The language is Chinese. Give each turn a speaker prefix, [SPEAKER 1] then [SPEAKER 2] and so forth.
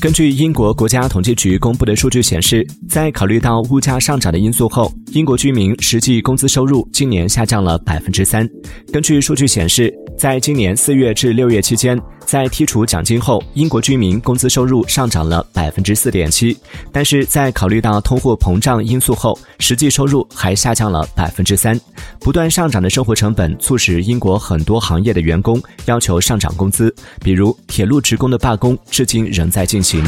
[SPEAKER 1] 根据英国国家统计局公布的数据显示，在考虑到物价上涨的因素后，英国居民实际工资收入今年下降了百分之三。根据数据显示，在今年四月至六月期间，在剔除奖金后，英国居民工资收入上涨了百分之四点七。但是在考虑到通货膨胀因素后，实际收入还下降了百分之三。不断上涨的生活成本促使英国很多行业的员工要求上涨工资，比如铁路职工的罢工至今仍在进行。